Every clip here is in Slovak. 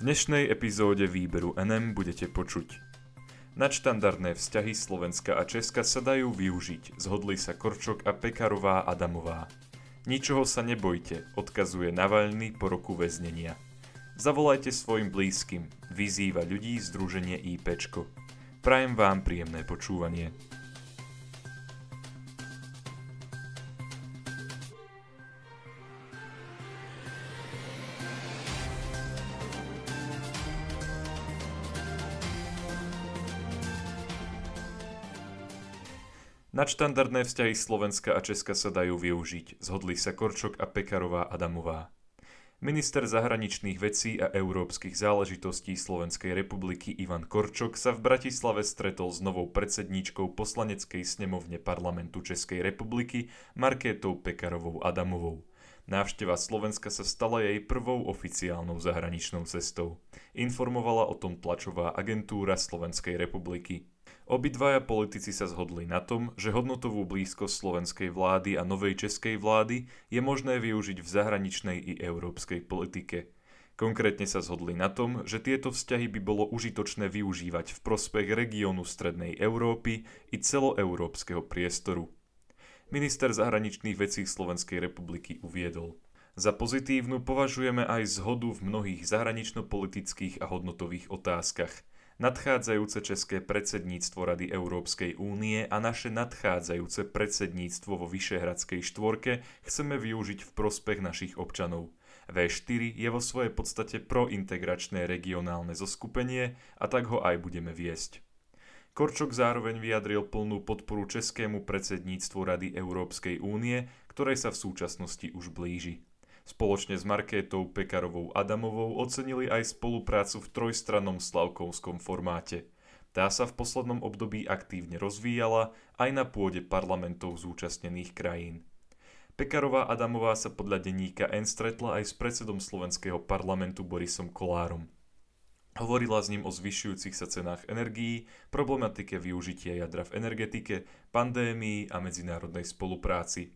dnešnej epizóde výberu NM budete počuť. Nadštandardné vzťahy Slovenska a Česka sa dajú využiť, zhodli sa Korčok a Pekarová Adamová. Ničoho sa nebojte, odkazuje Navalny po roku väznenia. Zavolajte svojim blízkym, vyzýva ľudí Združenie IPčko. Prajem vám príjemné počúvanie. Nadštandardné vzťahy Slovenska a Česka sa dajú využiť, zhodli sa Korčok a Pekarová Adamová. Minister zahraničných vecí a európskych záležitostí Slovenskej republiky Ivan Korčok sa v Bratislave stretol s novou predsedníčkou poslaneckej snemovne parlamentu Českej republiky Markétou Pekarovou Adamovou. Návšteva Slovenska sa stala jej prvou oficiálnou zahraničnou cestou. Informovala o tom tlačová agentúra Slovenskej republiky. Obidvaja politici sa zhodli na tom, že hodnotovú blízkosť slovenskej vlády a novej českej vlády je možné využiť v zahraničnej i európskej politike. Konkrétne sa zhodli na tom, že tieto vzťahy by bolo užitočné využívať v prospech regiónu Strednej Európy i celoeurópskeho priestoru. Minister zahraničných vecí Slovenskej republiky uviedol. Za pozitívnu považujeme aj zhodu v mnohých zahranično-politických a hodnotových otázkach – nadchádzajúce české predsedníctvo Rady Európskej únie a naše nadchádzajúce predsedníctvo vo Vyšehradskej štvorke chceme využiť v prospech našich občanov. V4 je vo svojej podstate prointegračné regionálne zoskupenie a tak ho aj budeme viesť. Korčok zároveň vyjadril plnú podporu českému predsedníctvu Rady Európskej únie, ktorej sa v súčasnosti už blíži. Spoločne s Markétou Pekarovou Adamovou ocenili aj spoluprácu v trojstrannom slavkovskom formáte. Tá sa v poslednom období aktívne rozvíjala aj na pôde parlamentov zúčastnených krajín. Pekarová Adamová sa podľa denníka N stretla aj s predsedom slovenského parlamentu Borisom Kolárom. Hovorila s ním o zvyšujúcich sa cenách energií, problematike využitia jadra v energetike, pandémii a medzinárodnej spolupráci.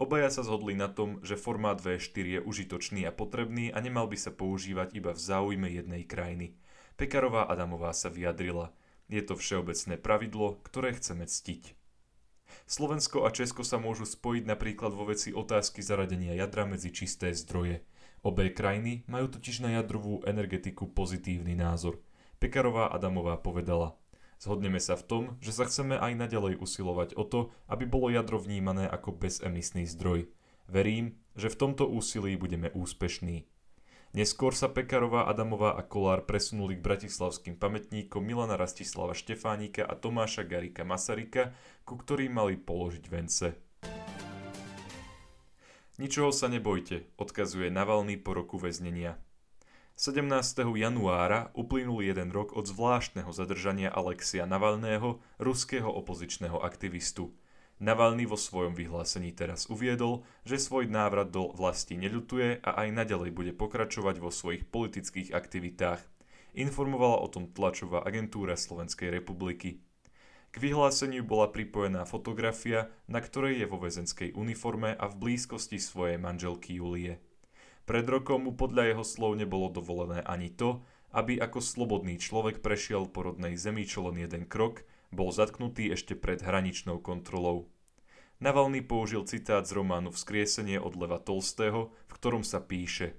Obaja sa zhodli na tom, že formát V4 je užitočný a potrebný a nemal by sa používať iba v záujme jednej krajiny. Pekarová Adamová sa vyjadrila. Je to všeobecné pravidlo, ktoré chceme ctiť. Slovensko a Česko sa môžu spojiť napríklad vo veci otázky zaradenia jadra medzi čisté zdroje. Obe krajiny majú totiž na jadrovú energetiku pozitívny názor. Pekarová Adamová povedala – Zhodneme sa v tom, že sa chceme aj naďalej usilovať o to, aby bolo jadro vnímané ako bezemisný zdroj. Verím, že v tomto úsilí budeme úspešní. Neskôr sa Pekarová, Adamová a Kolár presunuli k bratislavským pamätníkom Milana Rastislava Štefánika a Tomáša Garika Masarika, ku ktorým mali položiť vence. Ničoho sa nebojte, odkazuje Navalny po roku väznenia. 17. januára uplynul jeden rok od zvláštneho zadržania Alexia Navalného, ruského opozičného aktivistu. Navalny vo svojom vyhlásení teraz uviedol, že svoj návrat do vlasti neľutuje a aj naďalej bude pokračovať vo svojich politických aktivitách. Informovala o tom tlačová agentúra Slovenskej republiky. K vyhláseniu bola pripojená fotografia, na ktorej je vo väzenskej uniforme a v blízkosti svojej manželky Julie. Pred rokom mu podľa jeho slov nebolo dovolené ani to, aby ako slobodný človek prešiel po rodnej zemi čo len jeden krok, bol zatknutý ešte pred hraničnou kontrolou. Navalny použil citát z románu Vzkriesenie od Leva Tolstého, v ktorom sa píše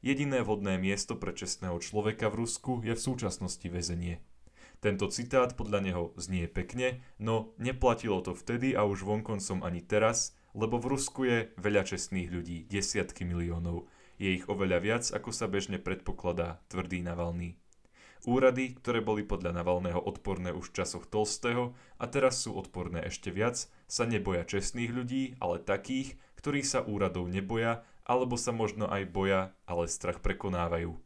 Jediné vhodné miesto pre čestného človeka v Rusku je v súčasnosti väzenie. Tento citát podľa neho znie pekne, no neplatilo to vtedy a už vonkoncom ani teraz, lebo v Rusku je veľa čestných ľudí, desiatky miliónov, je ich oveľa viac, ako sa bežne predpokladá, tvrdý Navalný. Úrady, ktoré boli podľa Navalného odporné už v časoch Tolstého a teraz sú odporné ešte viac, sa neboja čestných ľudí, ale takých, ktorí sa úradov neboja, alebo sa možno aj boja, ale strach prekonávajú.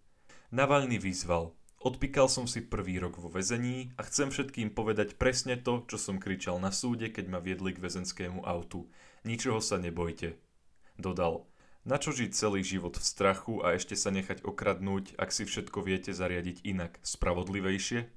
Navalny vyzval, Odpíkal som si prvý rok vo väzení a chcem všetkým povedať presne to, čo som kričal na súde, keď ma viedli k väzenskému autu. Ničoho sa nebojte. Dodal, na čo žiť celý život v strachu a ešte sa nechať okradnúť, ak si všetko viete zariadiť inak, spravodlivejšie?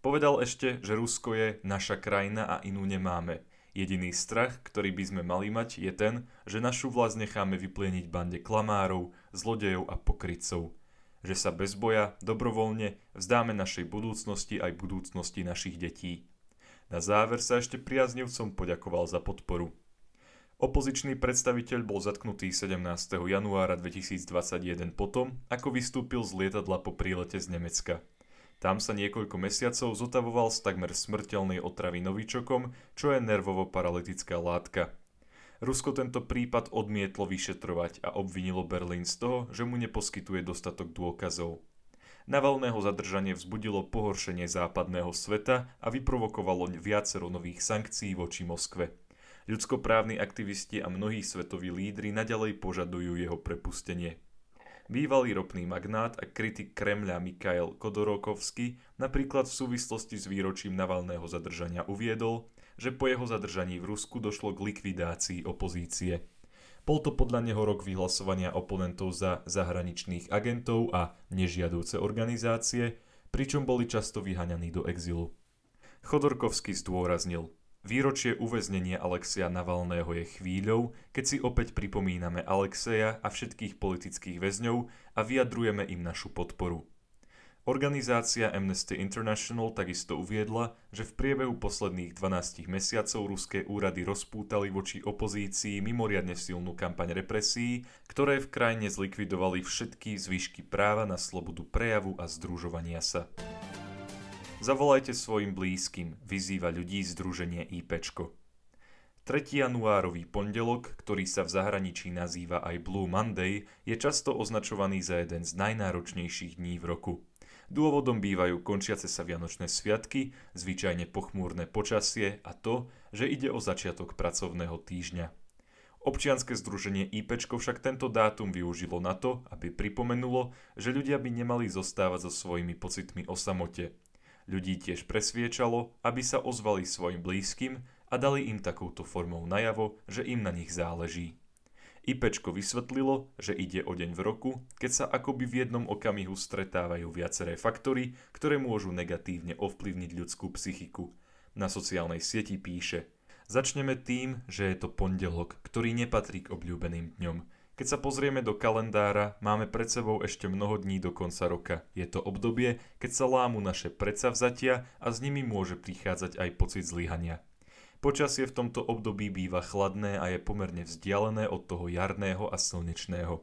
Povedal ešte, že Rusko je naša krajina a inú nemáme. Jediný strach, ktorý by sme mali mať, je ten, že našu vlast necháme vyplieniť bande klamárov, zlodejov a pokrytcov. že sa bez boja, dobrovoľne vzdáme našej budúcnosti aj budúcnosti našich detí. Na záver sa ešte priaznivcom poďakoval za podporu. Opozičný predstaviteľ bol zatknutý 17. januára 2021 potom, ako vystúpil z lietadla po prílete z Nemecka. Tam sa niekoľko mesiacov zotavoval z takmer smrteľnej otravy novičokom, čo je nervovo-paralytická látka. Rusko tento prípad odmietlo vyšetrovať a obvinilo Berlín z toho, že mu neposkytuje dostatok dôkazov. Navalného zadržanie vzbudilo pohoršenie západného sveta a vyprovokovalo viacero nových sankcií voči Moskve. Ľudskoprávni aktivisti a mnohí svetoví lídry nadalej požadujú jeho prepustenie. Bývalý ropný magnát a kritik Kremľa Mikhail Kodorokovsky napríklad v súvislosti s výročím Navalného zadržania uviedol, že po jeho zadržaní v Rusku došlo k likvidácii opozície. Bol to podľa neho rok vyhlasovania oponentov za zahraničných agentov a nežiadúce organizácie, pričom boli často vyhaňaní do exilu. Chodorkovský zdôraznil – Výročie uväznenia Alexeja Navalného je chvíľou, keď si opäť pripomíname Alexeja a všetkých politických väzňov a vyjadrujeme im našu podporu. Organizácia Amnesty International takisto uviedla, že v priebehu posledných 12 mesiacov ruské úrady rozpútali voči opozícii mimoriadne silnú kampaň represí, ktoré v krajine zlikvidovali všetky zvyšky práva na slobodu prejavu a združovania sa. Zavolajte svojim blízkym, vyzýva ľudí Združenie IPčko. 3. januárový pondelok, ktorý sa v zahraničí nazýva aj Blue Monday, je často označovaný za jeden z najnáročnejších dní v roku. Dôvodom bývajú končiace sa Vianočné sviatky, zvyčajne pochmúrne počasie a to, že ide o začiatok pracovného týždňa. Občianske združenie IPčko však tento dátum využilo na to, aby pripomenulo, že ľudia by nemali zostávať so svojimi pocitmi o samote, Ľudí tiež presviečalo, aby sa ozvali svojim blízkym a dali im takouto formou najavo, že im na nich záleží. IPčko vysvetlilo, že ide o deň v roku, keď sa akoby v jednom okamihu stretávajú viaceré faktory, ktoré môžu negatívne ovplyvniť ľudskú psychiku. Na sociálnej sieti píše Začneme tým, že je to pondelok, ktorý nepatrí k obľúbeným dňom. Keď sa pozrieme do kalendára, máme pred sebou ešte mnoho dní do konca roka. Je to obdobie, keď sa lámu naše predsavzatia a s nimi môže prichádzať aj pocit zlyhania. Počasie v tomto období býva chladné a je pomerne vzdialené od toho jarného a slnečného.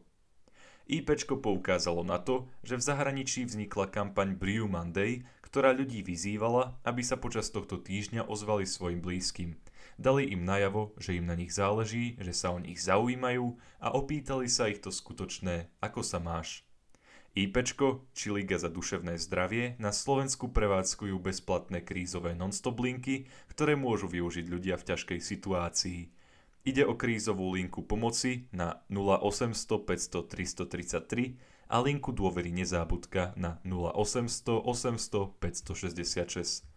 IPčko poukázalo na to, že v zahraničí vznikla kampaň Brew Monday, ktorá ľudí vyzývala, aby sa počas tohto týždňa ozvali svojim blízkym – Dali im najavo, že im na nich záleží, že sa o nich zaujímajú a opýtali sa ich to skutočné, ako sa máš. IPčko, či Liga za duševné zdravie, na Slovensku prevádzkujú bezplatné krízové non-stop linky, ktoré môžu využiť ľudia v ťažkej situácii. Ide o krízovú linku pomoci na 0800 500 333 a linku dôvery nezábudka na 0800 800 566.